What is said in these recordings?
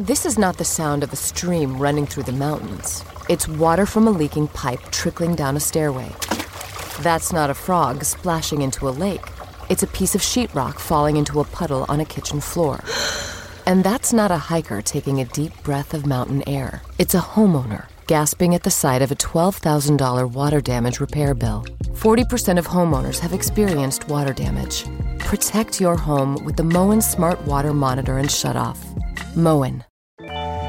This is not the sound of a stream running through the mountains. It's water from a leaking pipe trickling down a stairway. That's not a frog splashing into a lake. It's a piece of sheetrock falling into a puddle on a kitchen floor. And that's not a hiker taking a deep breath of mountain air. It's a homeowner gasping at the sight of a $12,000 water damage repair bill. 40% of homeowners have experienced water damage. Protect your home with the Moen Smart Water Monitor and Shutoff. Moen.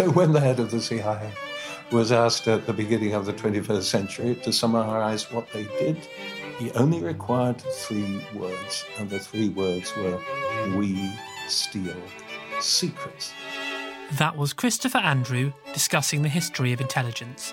So when the head of the CIA was asked at the beginning of the 21st century to summarize what they did, he only required three words, and the three words were, We steal secrets. That was Christopher Andrew discussing the history of intelligence.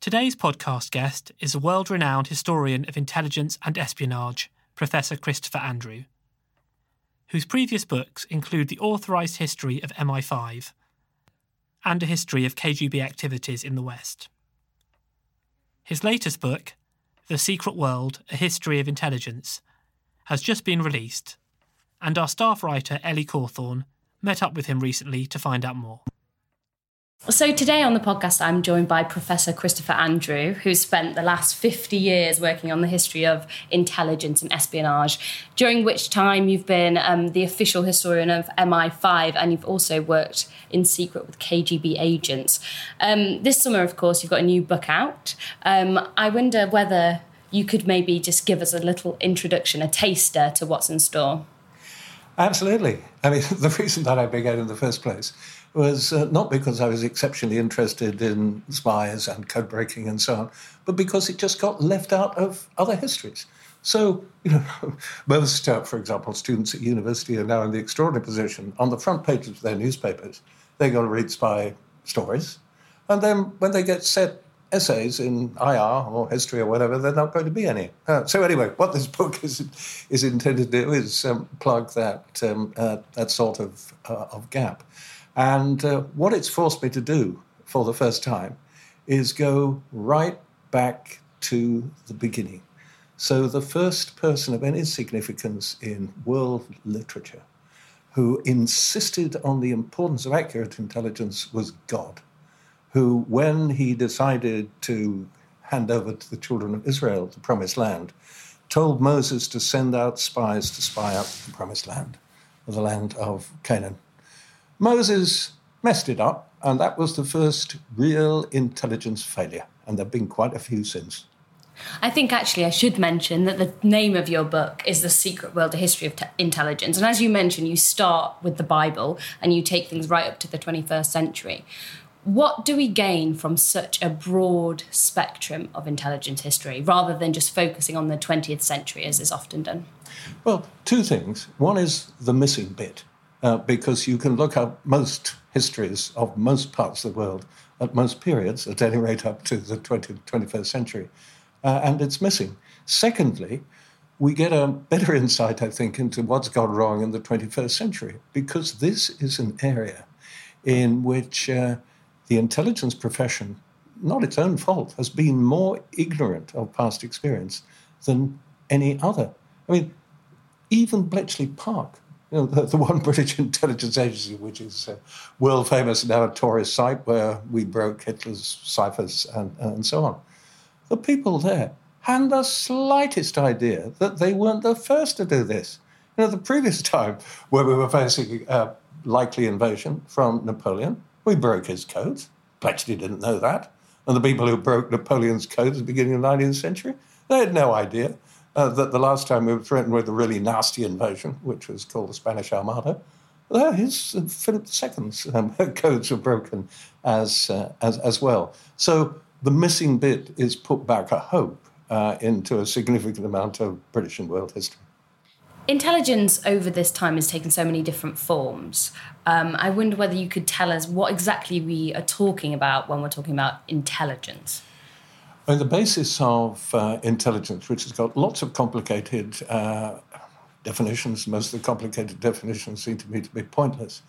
Today's podcast guest is a world renowned historian of intelligence and espionage, Professor Christopher Andrew, whose previous books include the authorised history of MI5 and a history of KGB activities in the West. His latest book, The Secret World A History of Intelligence, has just been released, and our staff writer Ellie Cawthorne met up with him recently to find out more. So, today on the podcast, I'm joined by Professor Christopher Andrew, who's spent the last 50 years working on the history of intelligence and espionage, during which time you've been um, the official historian of MI5 and you've also worked in secret with KGB agents. Um, this summer, of course, you've got a new book out. Um, I wonder whether you could maybe just give us a little introduction, a taster to what's in store. Absolutely. I mean, the reason that I began in the first place was uh, not because I was exceptionally interested in spies and code breaking and so on, but because it just got left out of other histories. So, you know, most, uh, for example, students at university are now in the extraordinary position on the front pages of their newspapers, they're going to read spy stories. And then when they get set essays in IR or history or whatever, there are not going to be any. Uh, so anyway, what this book is is intended to do is um, plug that um, uh, that sort of uh, of gap, and uh, what it's forced me to do for the first time is go right back to the beginning. So the first person of any significance in world literature who insisted on the importance of accurate intelligence was God who, when he decided to hand over to the children of Israel the promised land, told Moses to send out spies to spy out the promised land, the land of Canaan. Moses messed it up, and that was the first real intelligence failure, and there have been quite a few since. I think actually I should mention that the name of your book is The Secret World, A History of Te- Intelligence. And as you mentioned, you start with the Bible and you take things right up to the 21st century. What do we gain from such a broad spectrum of intelligence history rather than just focusing on the 20th century as is often done? Well, two things. One is the missing bit, uh, because you can look up most histories of most parts of the world at most periods, at any rate up to the 20th, 21st century, uh, and it's missing. Secondly, we get a better insight, I think, into what's gone wrong in the 21st century, because this is an area in which uh, the intelligence profession, not its own fault, has been more ignorant of past experience than any other. I mean, even Bletchley Park, you know, the, the one British intelligence agency which is world famous now a tourist site where we broke Hitler's ciphers and, and so on. The people there hadn't the slightest idea that they weren't the first to do this. You know, the previous time where we were facing a likely invasion from Napoleon, we broke his codes. Bletchley didn't know that. And the people who broke Napoleon's codes at the beginning of the 19th century, they had no idea uh, that the last time we were threatened with a really nasty invasion, which was called the Spanish Armada, uh, his uh, Philip II's um, codes were broken as, uh, as, as well. So the missing bit is put back a hope uh, into a significant amount of British and world history intelligence over this time has taken so many different forms. Um, I wonder whether you could tell us what exactly we are talking about when we're talking about intelligence. Well, the basis of uh, intelligence, which has got lots of complicated uh, definitions, most of the complicated definitions seem to me to be pointless.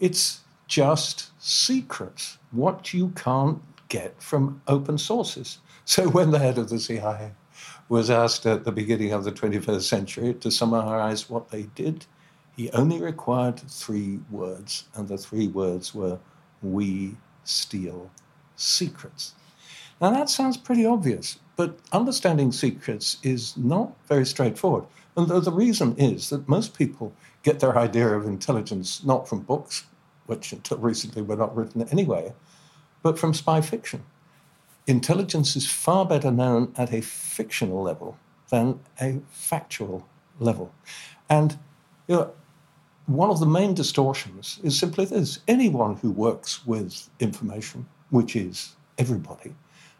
It's just secrets, what you can't get from open sources. So when the head of the CIA was asked at the beginning of the 21st century to summarize what they did, he only required three words, and the three words were, We steal secrets. Now, that sounds pretty obvious, but understanding secrets is not very straightforward. And the reason is that most people get their idea of intelligence not from books, which until recently were not written anyway, but from spy fiction intelligence is far better known at a fictional level than a factual level. And you know, one of the main distortions is simply this anyone who works with information, which is everybody,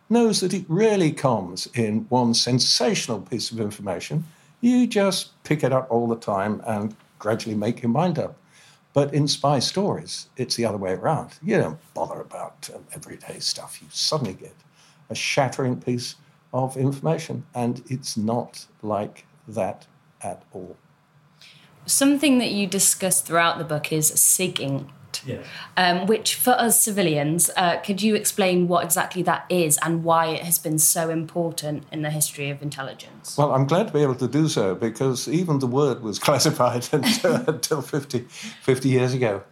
knows that it rarely comes in one sensational piece of information. You just pick it up all the time and gradually make your mind up. But in spy stories, it's the other way around. You don't bother about um, everyday stuff. You suddenly get a shattering piece of information. And it's not like that at all. Something that you discuss throughout the book is SIGINT. Yeah. Um, which for us civilians, uh, could you explain what exactly that is and why it has been so important in the history of intelligence? Well, I'm glad to be able to do so because even the word was classified until, until 50, 50 years ago.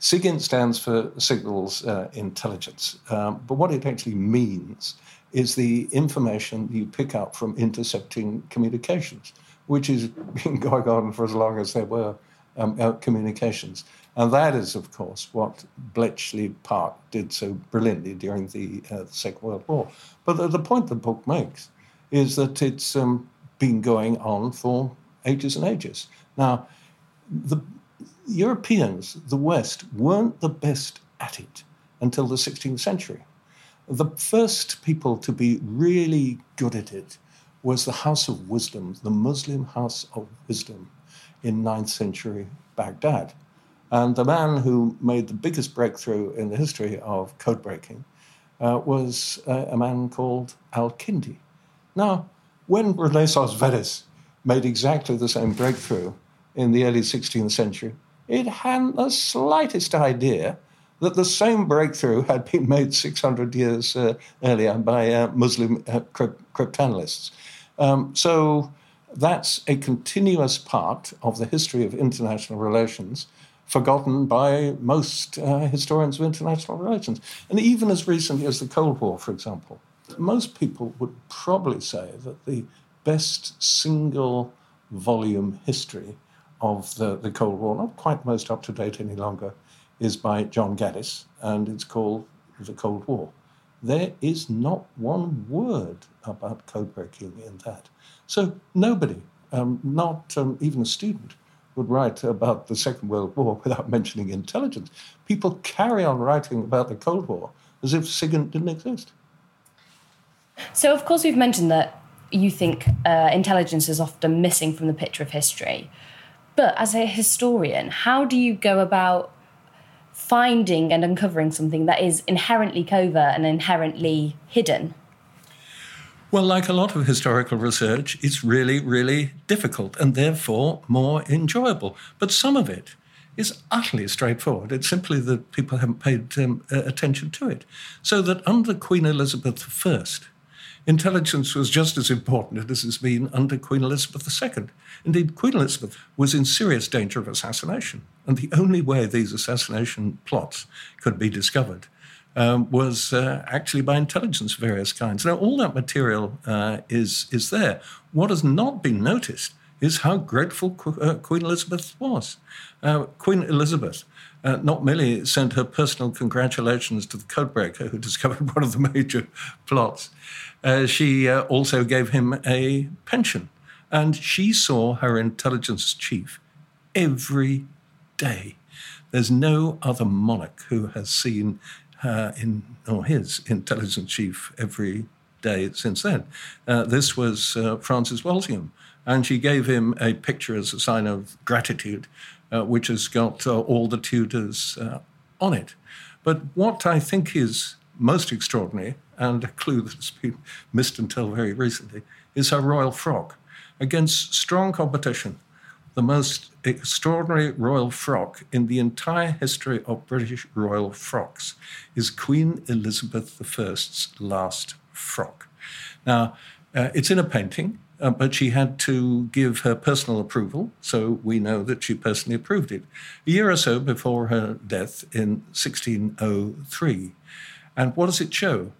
SIGINT stands for Signals uh, Intelligence, um, but what it actually means is the information you pick up from intercepting communications, which has been going on for as long as there were um, uh, communications. And that is, of course, what Bletchley Park did so brilliantly during the, uh, Second World War. But the, the, point the book makes is that it's um, been going on for ages and ages. Now, the Europeans, the West, weren't the best at it until the 16th century. The first people to be really good at it was the House of Wisdom, the Muslim House of Wisdom in 9th century Baghdad. And the man who made the biggest breakthrough in the history of code breaking uh, was uh, a man called Al-Kindi. Now, when Renaissance Venice made exactly the same breakthrough in the early 16th century, it hadn't the slightest idea that the same breakthrough had been made 600 years uh, earlier by uh, Muslim uh, cryptanalysts. Um, so that's a continuous part of the history of international relations, forgotten by most uh, historians of international relations. And even as recently as the Cold War, for example, most people would probably say that the best single volume history of the, the Cold War, not quite most up to date any longer, is by John Gaddis, and it's called The Cold War. There is not one word about code breaking in that. So nobody, um, not um, even a student, would write about the Second World War without mentioning intelligence. People carry on writing about the Cold War as if SIGINT didn't exist. So, of course, we've mentioned that you think uh, intelligence is often missing from the picture of history. But as a historian, how do you go about finding and uncovering something that is inherently covert and inherently hidden? Well, like a lot of historical research, it's really, really difficult and therefore more enjoyable. But some of it is utterly straightforward. It's simply that people haven't paid um, attention to it. So that under Queen Elizabeth I, intelligence was just as important as it's been under Queen Elizabeth II. Indeed, Queen Elizabeth was in serious danger of assassination. And the only way these assassination plots could be discovered um, was uh, actually by intelligence of various kinds. Now, all that material uh, is, is there. What has not been noticed is how grateful Qu- uh, Queen Elizabeth was. Uh, Queen Elizabeth uh, not merely sent her personal congratulations to the codebreaker who discovered one of the major plots, uh, she also gave him a pension. And she saw her intelligence chief every day. There's no other monarch who has seen uh, in or his intelligence chief every day since then. Uh, this was uh, Francis Walsingham, and she gave him a picture as a sign of gratitude, uh, which has got uh, all the Tudors on it. But what I think is most extraordinary, and a clue that's been missed until very recently, is her royal frock. Against strong competition, the most extraordinary royal frock in the entire history of British royal frocks is Queen Elizabeth I's last frock. Now, uh, it's in a painting, uh, but she had to give her personal approval, so we know that she personally approved it, a year or so before her death in 1603. And what does it show?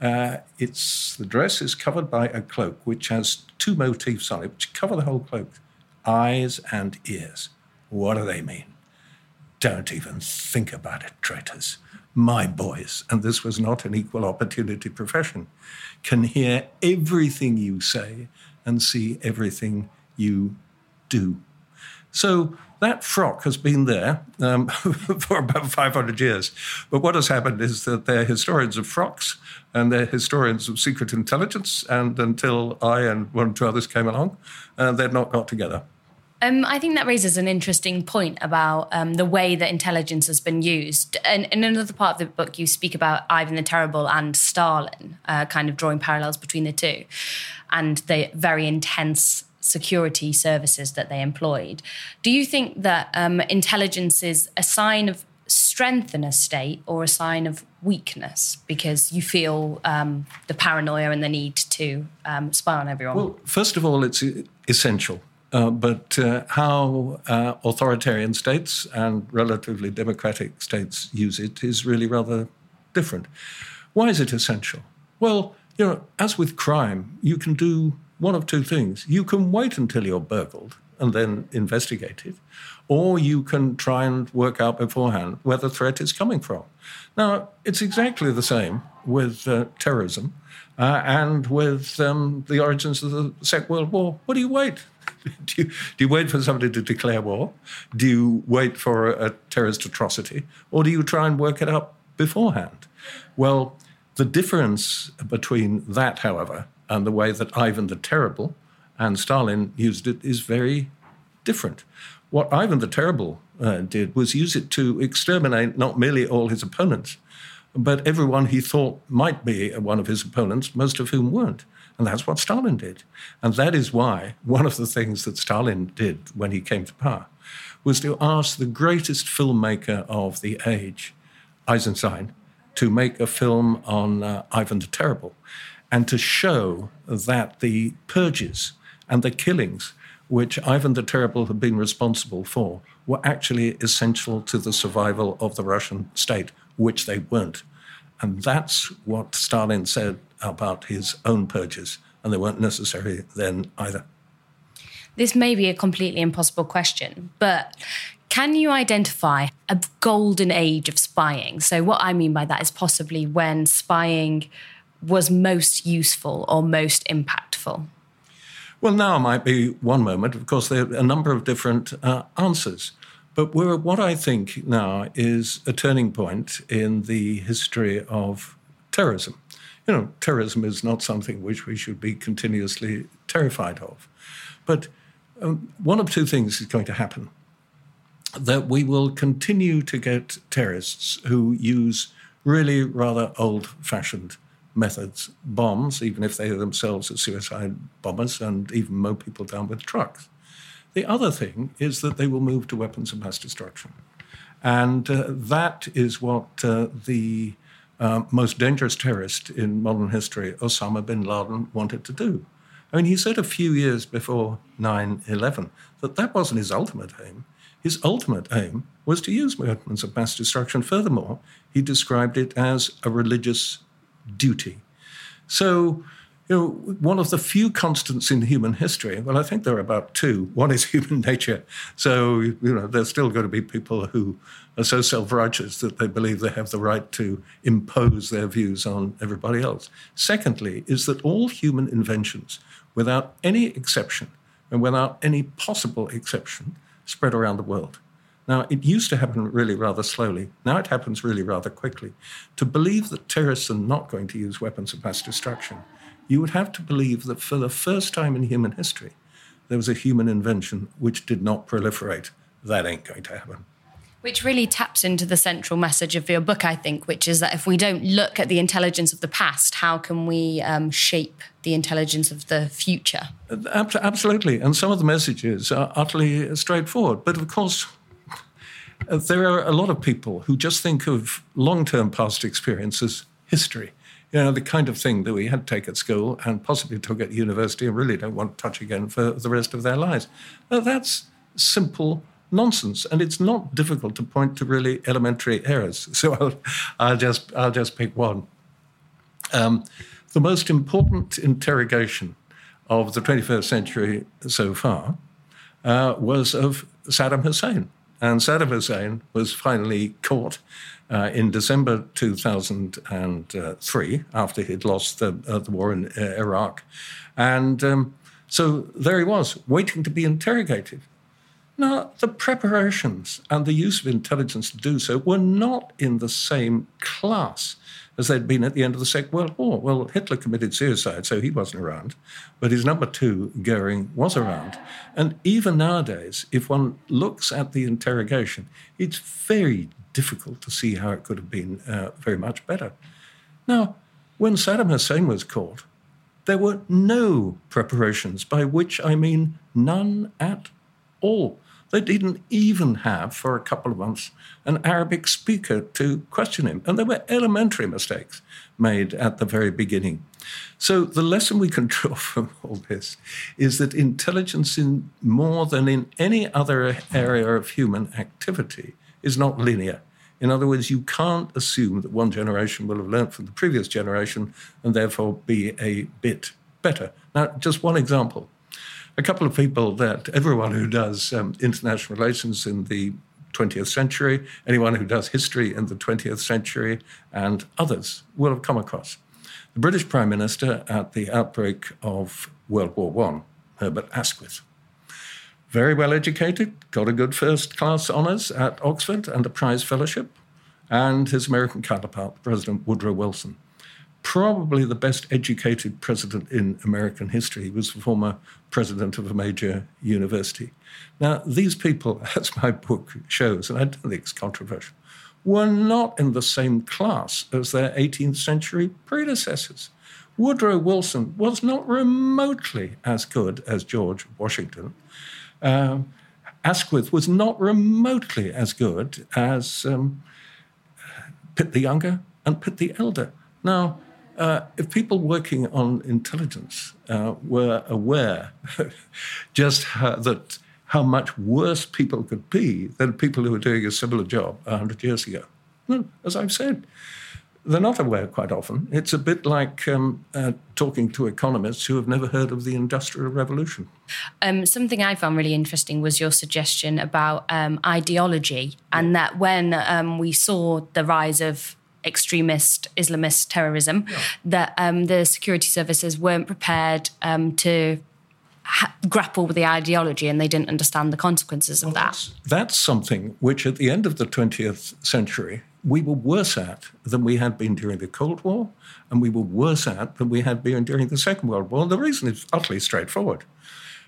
Uh, it's the dress is covered by a cloak which has two motifs on it, which cover the whole cloak eyes and ears. What do they mean? Don't even think about it, traitors. My boys, and this was not an equal opportunity profession, can hear everything you say and see everything you do. So that frock has been there um, for about 500 years. But what has happened is that they're historians of frocks and they're historians of secret intelligence. And until I and one or two others came along, uh, they'd not got together. Um, I think that raises an interesting point about um, the way that intelligence has been used. And in another part of the book, you speak about Ivan the Terrible and Stalin, uh, kind of drawing parallels between the two, and the very intense security services that they employed. Do you think that um, intelligence is a sign of strength in a state or a sign of weakness because you feel um, the paranoia and the need to um, spy on everyone? Well, first of all, it's essential uh, but uh, how uh, authoritarian states and relatively democratic states use it is really rather different. Why is it essential? Well, you know, as with crime, you can do one of two things. You can wait until you're burgled and then investigate it, or you can try and work out beforehand where the threat is coming from. Now, it's exactly the same with uh, terrorism uh, and with um, the origins of the Second World War. What do you wait? do, you, do you wait for somebody to declare war? Do you wait for a, a terrorist atrocity? Or do you try and work it out beforehand? Well, the difference between that, however, and the way that Ivan the Terrible and Stalin used it is very different. What Ivan the Terrible uh, did was use it to exterminate not merely all his opponents, but everyone he thought might be one of his opponents, most of whom weren't. And that's what Stalin did. And that is why one of the things that Stalin did when he came to power was to ask the greatest filmmaker of the age, Eisenstein, to make a film on uh, Ivan the Terrible and to show that the purges and the killings which Ivan the Terrible had been responsible for were actually essential to the survival of the Russian state, which they weren't. And that's what Stalin said about his own purges, and they weren't necessary then either. This may be a completely impossible question, but can you identify a golden age of spying? So, what I mean by that is possibly when spying was most useful or most impactful. Well, now might be one moment. Of course, there are a number of different uh, answers. But what I think now is a turning point in the history of terrorism. You know, terrorism is not something which we should be continuously terrified of. But um, one of two things is going to happen that we will continue to get terrorists who use really rather old fashioned methods, bombs, even if they themselves are suicide bombers and even mow people down with trucks. The other thing is that they will move to weapons of mass destruction. And uh, that is what uh, the uh, most dangerous terrorist in modern history, Osama bin Laden, wanted to do. I mean, he said a few years before 9 11 that that wasn't his ultimate aim. His ultimate aim was to use weapons of mass destruction. Furthermore, he described it as a religious duty. So, you know, one of the few constants in human history, well, I think there are about two. One is human nature. So, you know, there's still going to be people who are so self righteous that they believe they have the right to impose their views on everybody else. Secondly, is that all human inventions, without any exception and without any possible exception, spread around the world. Now, it used to happen really rather slowly. Now it happens really rather quickly. To believe that terrorists are not going to use weapons of mass destruction, you would have to believe that for the first time in human history, there was a human invention which did not proliferate. That ain't going to happen. Which really taps into the central message of your book, I think, which is that if we don't look at the intelligence of the past, how can we um, shape the intelligence of the future? Absolutely. And some of the messages are utterly straightforward. But of course, uh, there are a lot of people who just think of long term past experience as history. You know, the kind of thing that we had to take at school and possibly took at university and really don't want to touch again for the rest of their lives. Now, that's simple nonsense, and it's not difficult to point to really elementary errors. So I'll, I'll just I'll just pick one. Um, the most important interrogation of the 21st century so far uh, was of Saddam Hussein. And Saddam Hussein was finally caught uh, in December 2003 after he'd lost the, uh, the war in uh, Iraq. And um, so there he was, waiting to be interrogated. Now, the preparations and the use of intelligence to do so were not in the same class as they'd been at the end of the Second World War. Well, Hitler committed suicide, so he wasn't around. But his number two, Goering, was around. And even nowadays, if one looks at the interrogation, it's very difficult to see how it could have been uh, very much better. Now, when Saddam Hussein was caught, there were no preparations, by which I mean none at all. They didn't even have, for a couple of months, an Arabic speaker to question him. And there were elementary mistakes made at the very beginning. So, the lesson we can draw from all this is that intelligence, in more than in any other area of human activity, is not linear. In other words, you can't assume that one generation will have learnt from the previous generation and therefore be a bit better. Now, just one example a couple of people that everyone who does um, international relations in the 20th century, anyone who does history in the 20th century, and others will have come across. The British Prime Minister at the outbreak of World War I, Herbert Asquith. Very well educated, got a good first class honours at Oxford and a prize fellowship, and his American counterpart, President Woodrow Wilson probably the best educated president in American history. He was the former president of a major university. Now, these people, as my book shows, and I don't think it's controversial, were not in the same class as their 18th century predecessors. Woodrow Wilson was not remotely as good as George Washington. Um, Asquith was not remotely as good as um, Pitt the Younger and Pitt the Elder. Now, uh, if people working on intelligence uh, were aware just how, that how much worse people could be than people who were doing a similar job 100 years ago. Well, as I've said, they're not aware quite often. It's a bit like um, uh, talking to economists who have never heard of the Industrial Revolution. Um, something I found really interesting was your suggestion about um, ideology, and that when um, we saw the rise of extremist Islamist terrorism, yeah. that um, the security services weren't prepared um, to ha- grapple with the ideology and they didn't understand the consequences of well, that. That's, that's something which, at the end of the 20th century, we were worse at than we had been during the Cold War, and we were worse at than we had been during the Second World War. And the reason is utterly straightforward.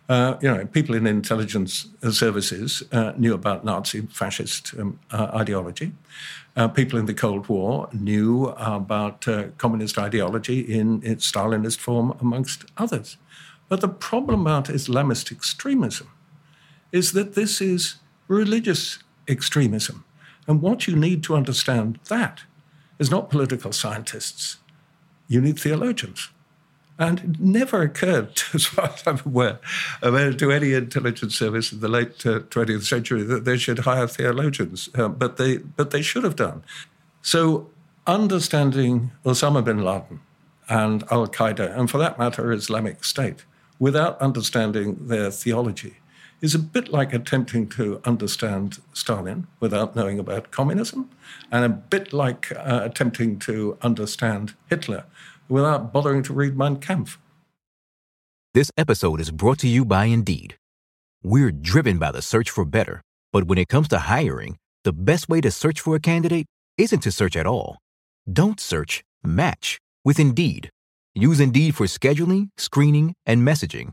Uh, you know, people in intelligence services uh, knew about Nazi fascist um, uh, ideology. Uh, people in the Cold War knew about uh, communist ideology in its Stalinist form, amongst others. But the problem about Islamist extremism is that this is religious extremism. And what you need to understand that is not political scientists. You need theologians. And it never occurred, as far as I'm aware, to any intelligence service in the late uh, 20th century that they should hire theologians, uh, but, they, but they should have done. So, understanding Osama bin Laden and Al Qaeda, and for that matter, Islamic State, without understanding their theology is a bit like attempting to understand Stalin without knowing about communism, and a bit like uh, attempting to understand Hitler without bothering to read Mein Kampf. This episode is brought to you by Indeed. We're driven by the search for better, but when it comes to hiring, the best way to search for a candidate isn't to search at all. Don't search, match with Indeed. Use Indeed for scheduling, screening, and messaging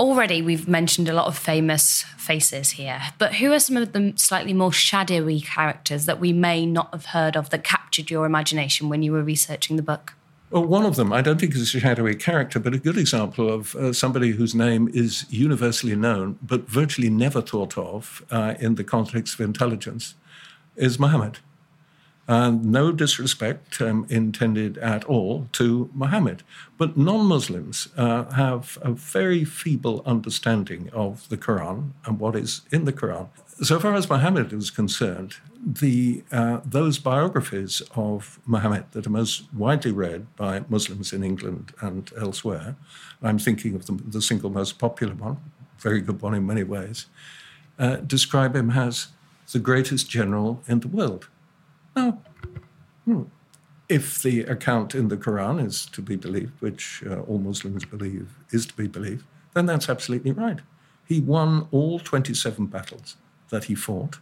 Already, we've mentioned a lot of famous faces here, but who are some of the slightly more shadowy characters that we may not have heard of that captured your imagination when you were researching the book? Well, one of them, I don't think is a shadowy character, but a good example of uh, somebody whose name is universally known but virtually never thought of uh, in the context of intelligence, is Muhammad. And no disrespect um, intended at all to Muhammad. But non Muslims uh, have a very feeble understanding of the Quran and what is in the Quran. So far as Muhammad is concerned, the, uh, those biographies of Muhammad that are most widely read by Muslims in England and elsewhere, I'm thinking of the, the single most popular one, very good one in many ways, uh, describe him as the greatest general in the world. Now, hmm, if the account in the Quran is to be believed, which uh, all Muslims believe is to be believed, then that's absolutely right. He won all 27 battles that he fought,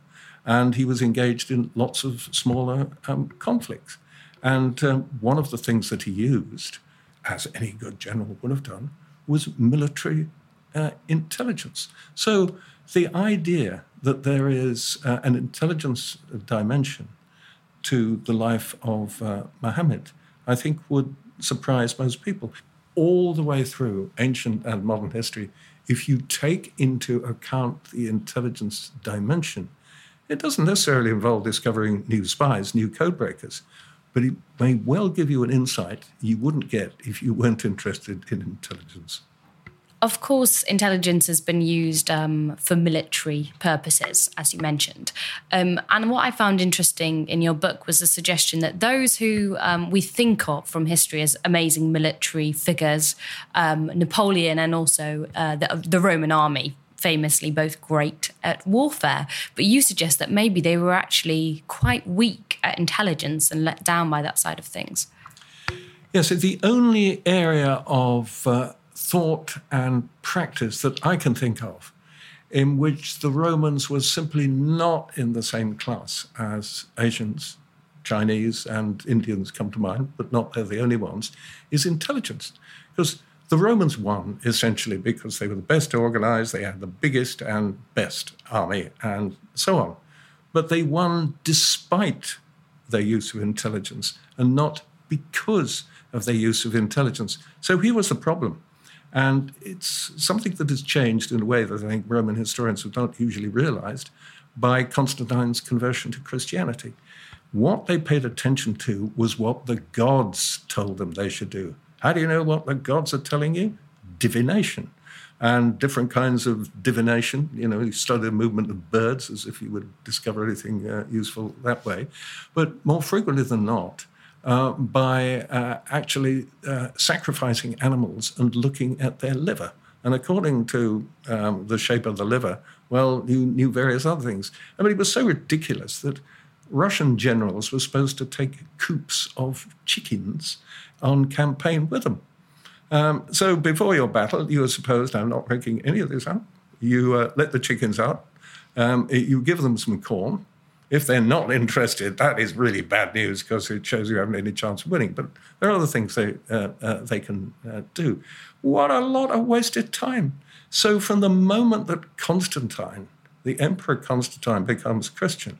and he was engaged in lots of smaller um, conflicts. And um, one of the things that he used, as any good general would have done, was military uh, intelligence. So the idea that there is uh, an intelligence dimension to the life of uh, Muhammad, I think would surprise most people. All the way through ancient and modern history, if you take into account the intelligence dimension, it doesn't necessarily involve discovering new spies, new codebreakers, but it may well give you an insight you wouldn't get if you weren't interested in intelligence. Of course, intelligence has been used um, for military purposes, as you mentioned. Um, and what I found interesting in your book was the suggestion that those who um, we think of from history as amazing military figures, um, Napoleon and also uh, the, the Roman army, famously both great at warfare. But you suggest that maybe they were actually quite weak at intelligence and let down by that side of things. Yes, the only area of uh, thought and practice that I can think of in which the Romans were simply not in the same class as Asians, Chinese, and Indians come to mind, but not they're the only ones, is intelligence. Because the Romans won essentially because they were the best organized, they had the biggest and best army, and so on. But they won despite their use of intelligence and not because of their use of intelligence. So here was the problem. And it's something that has changed in a way that I think Roman historians have not usually realized by Constantine's conversion to Christianity. What they paid attention to was what the gods told them they should do. How do you know what the gods are telling you? Divination. And different kinds of divination. You know, you study the movement of birds as if you would discover anything uh, useful that way. But more frequently than not, uh, by uh, actually uh, sacrificing animals and looking at their liver. And according to um, the shape of the liver, well, you knew various other things. I mean, it was so ridiculous that Russian generals were supposed to take coops of chickens on campaign with them. Um, so before your battle, you were supposed, I'm not making any of this up, you uh, let the chickens out, um, you give them some corn, if they're not interested, that is really bad news because it shows you haven't any chance of winning. But there are other things they, uh, uh, they can uh, do. What a lot of wasted time. So, from the moment that Constantine, the Emperor Constantine, becomes Christian,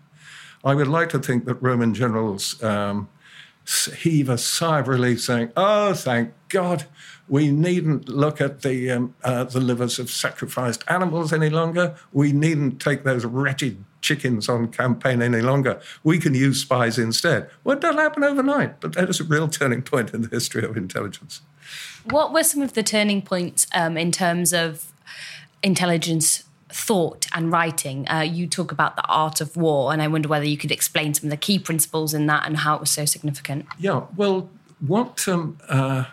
I would like to think that Roman generals um, heave a sigh of relief, saying, Oh, thank God, we needn't look at the, um, uh, the livers of sacrificed animals any longer. We needn't take those wretched chickens on campaign any longer. We can use spies instead. Well, that happen overnight, but that is a real turning point in the history of intelligence. What were some of the turning points um, in terms of intelligence thought and writing? Uh, you talk about the art of war, and I wonder whether you could explain some of the key principles in that and how it was so significant. Yeah, well, what um, uh,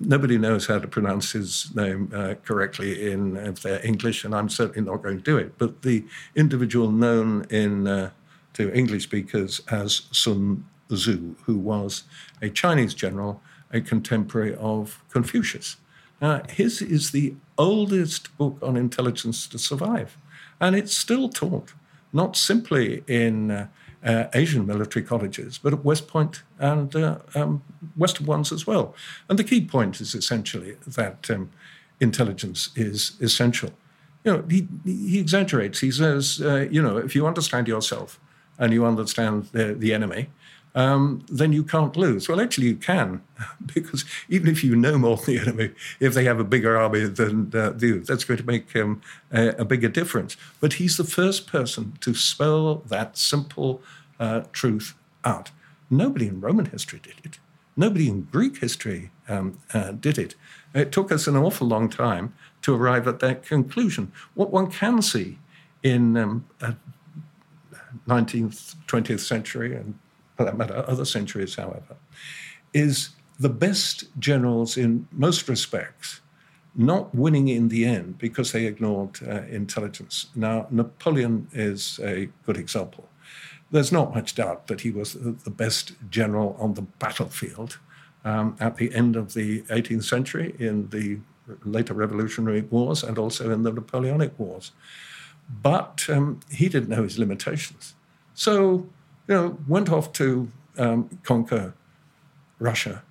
nobody knows how to pronounce his name uh, correctly in if they're English, and I'm certainly not going to do it. But the individual known in uh, to English speakers as Sun Tzu, who was a Chinese general, a contemporary of Confucius. Uh, his is the oldest book on intelligence to survive, and it's still taught, not simply in uh, Asian military colleges, but at West Point and uh, um, Western ones as well. And the key point is essentially that um, intelligence is essential. You know, he, he exaggerates. He says, uh, you know, if you understand yourself and you understand the, the enemy, um, then you can't lose. Well, actually, you can, because even if you know more than the enemy, if they have a bigger army than uh, you, that's going to make um, a, a, bigger difference. But he's the first person to spell that simple uh, truth out. Nobody in Roman history did it. Nobody in Greek history um, uh, did it. It took us an awful long time to arrive at that conclusion. What one can see in um, 19th, 20th century, and for that matter, other centuries, however, is the best generals in most respects not winning in the end because they ignored uh, intelligence. Now, Napoleon is a good example. There's not much doubt that he was the best general on the battlefield um, at the end of the 18th century in the later Revolutionary Wars and also in the Napoleonic Wars. But um, he didn't know his limitations. So, you know, went off to um, conquer Russia.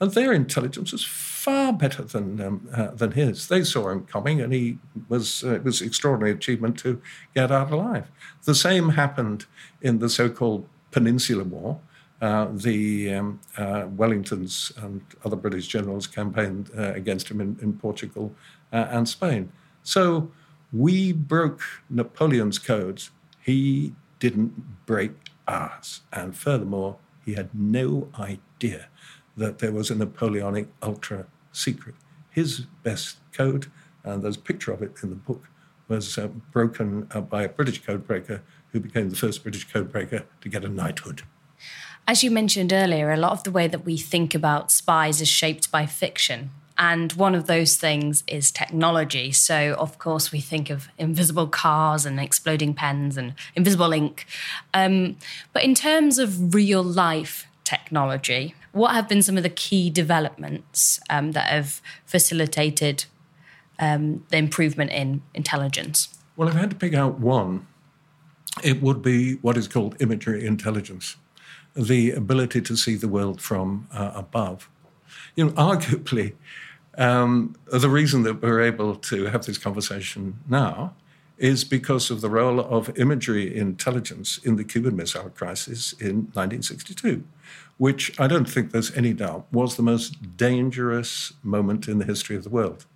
And their intelligence was far better than um, uh, than his. They saw him coming, and he was uh, it was an extraordinary achievement to get out alive. The same happened in the so-called Peninsular War. Uh, the um, uh, Wellingtons and other British generals campaigned uh, against him in, in Portugal uh, and Spain. So we broke Napoleon's codes. He didn't break ours. And furthermore, he had no idea that there was a Napoleonic ultra secret. His best code, and there's a picture of it in the book, was uh, broken uh, by a British codebreaker who became the first British codebreaker to get a knighthood. As you mentioned earlier, a lot of the way that we think about spies is shaped by fiction. And one of those things is technology. So, of course, we think of invisible cars and exploding pens and invisible ink. Um, but in terms of real life technology, what have been some of the key developments um, that have facilitated um, the improvement in intelligence? Well, if I had to pick out one, it would be what is called imagery intelligence the ability to see the world from uh, above. You know, arguably, um, the reason that we're able to have this conversation now is because of the role of imagery intelligence in the Cuban Missile Crisis in 1962, which I don't think there's any doubt was the most dangerous moment in the history of the world.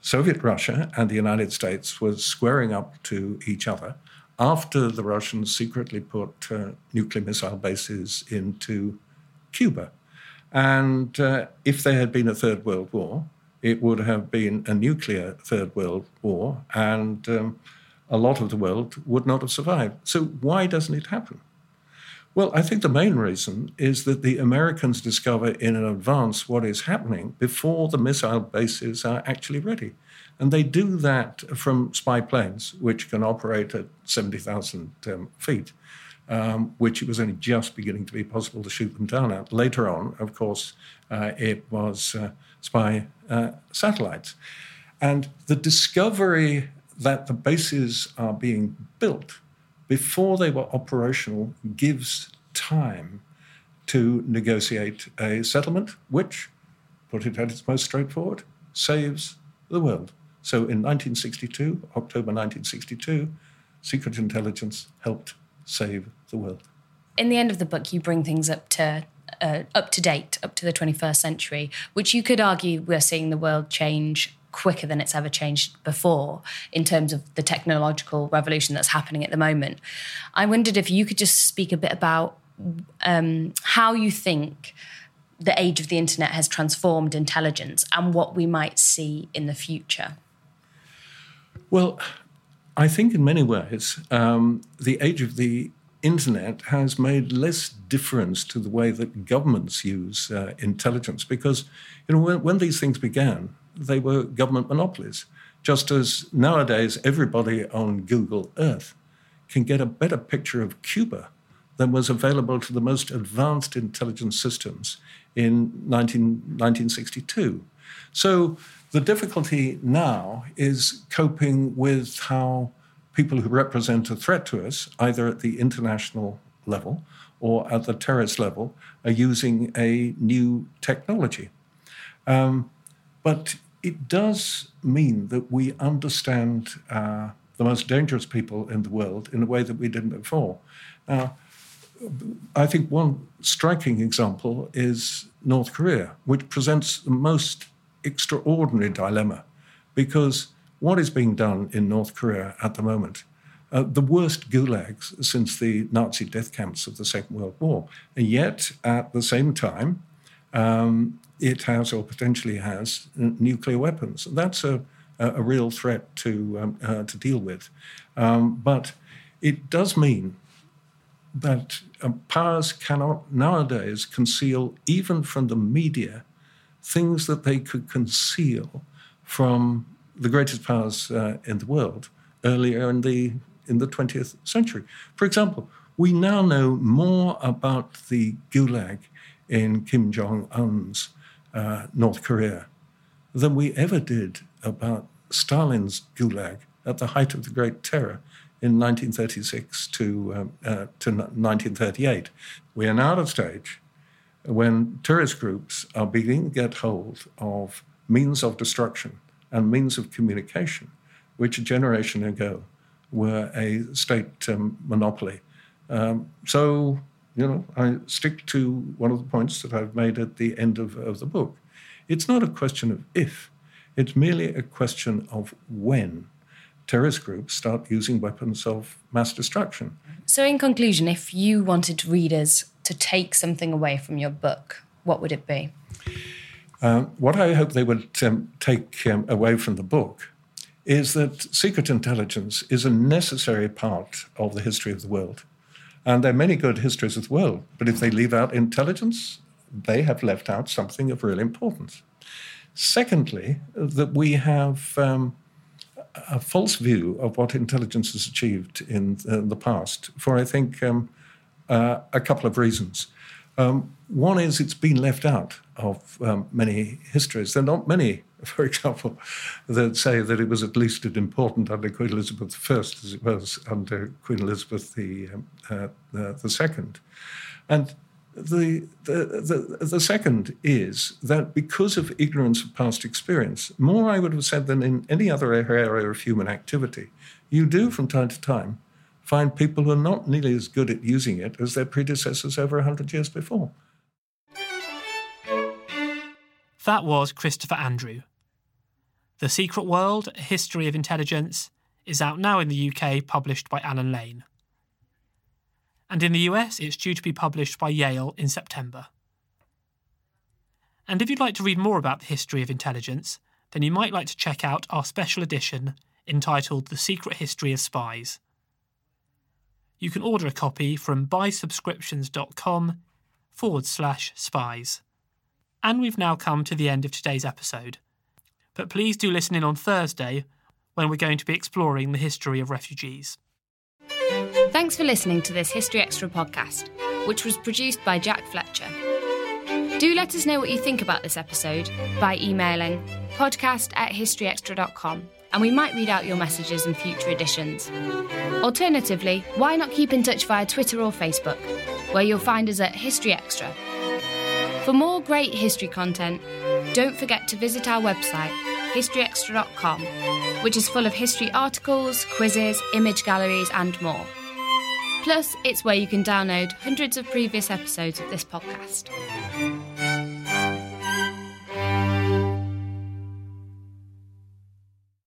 Soviet Russia and the United States were squaring up to each other after the Russians secretly put uh, nuclear missile bases into Cuba. And uh, if there had been a Third World War, it would have been a nuclear Third World War, and um, a lot of the world would not have survived. So, why doesn't it happen? Well, I think the main reason is that the Americans discover in advance what is happening before the missile bases are actually ready. And they do that from spy planes, which can operate at 70,000 um, feet, um, which it was only just beginning to be possible to shoot them down at. Later on, of course, uh, it was uh, spy uh, satellites. And the discovery that the bases are being built before they were operational gives time to negotiate a settlement, which, put it at its most straightforward, saves the world. So in 1962, October 1962, secret intelligence helped save the world. In the end of the book, you bring things up to uh, up to date, up to the 21st century, which you could argue we're seeing the world change quicker than it's ever changed before in terms of the technological revolution that's happening at the moment. I wondered if you could just speak a bit about um, how you think the age of the internet has transformed intelligence and what we might see in the future. Well, I think in many ways, um, the age of the internet has made less difference to the way that governments use uh, intelligence because, you know, when, when these things began, they were government monopolies. Just as nowadays everybody on Google Earth can get a better picture of Cuba than was available to the most advanced intelligence systems in 19, 1962. So the difficulty now is coping with how people who represent a threat to us, either at the international level or at the terrorist level, are using a new technology. Um, but it does mean that we understand uh, the most dangerous people in the world in a way that we didn't before. Now, I think one striking example is North Korea, which presents the most extraordinary dilemma because what is being done in North Korea at the moment uh, the worst gulags since the Nazi death camps of the Second World War. And yet, at the same time, um, it has or potentially has nuclear weapons. That's a, a real threat to, um, uh, to deal with. Um, but it does mean that um, powers cannot nowadays conceal, even from the media, things that they could conceal from the greatest powers uh, in the world earlier in the in the 20th century. For example, we now know more about the Gulag in Kim Jong Un's uh, North Korea than we ever did about Stalin's Gulag at the height of the Great Terror in 1936 to, um, uh, to 1938. We are now at a stage when terrorist groups are beginning to get hold of means of destruction and means of communication, which a generation ago were a state um, monopoly. Um, so, you know, I stick to one of the points that I've made at the end of, of the book. It's not a question of if, it's merely a question of when terrorist groups start using weapons of mass destruction. So, in conclusion, if you wanted readers to take something away from your book, what would it be? Uh, what I hope they would um, take um, away from the book is that secret intelligence is a necessary part of the history of the world. And there are many good histories of the world, but if they leave out intelligence, they have left out something of real importance. Secondly, that we have um, a false view of what intelligence has achieved in uh, the past for, I think, um, uh, a couple of reasons. Um, one is it's been left out of um, many histories. There are not many, for example, that say that it was at least as important under Queen Elizabeth I as it was under Queen Elizabeth the, um, uh, the. And the, the, the, the, second is that because of ignorance of past experience, more I would have said than in any other area of human activity, you do from time to time find people who are not nearly as good at using it as their predecessors over 100 years before. That was Christopher Andrew. The Secret World A History of Intelligence is out now in the UK, published by Allen Lane. And in the US, it's due to be published by Yale in September. And if you'd like to read more about the history of intelligence, then you might like to check out our special edition entitled The Secret History of Spies you can order a copy from buysubscriptions.com forward slash spies. And we've now come to the end of today's episode. But please do listen in on Thursday when we're going to be exploring the history of refugees. Thanks for listening to this History Extra podcast, which was produced by Jack Fletcher. Do let us know what you think about this episode by emailing podcast at historyextra.com and we might read out your messages in future editions. Alternatively, why not keep in touch via Twitter or Facebook, where you'll find us at History Extra. For more great history content, don't forget to visit our website, historyextra.com, which is full of history articles, quizzes, image galleries, and more. Plus, it's where you can download hundreds of previous episodes of this podcast.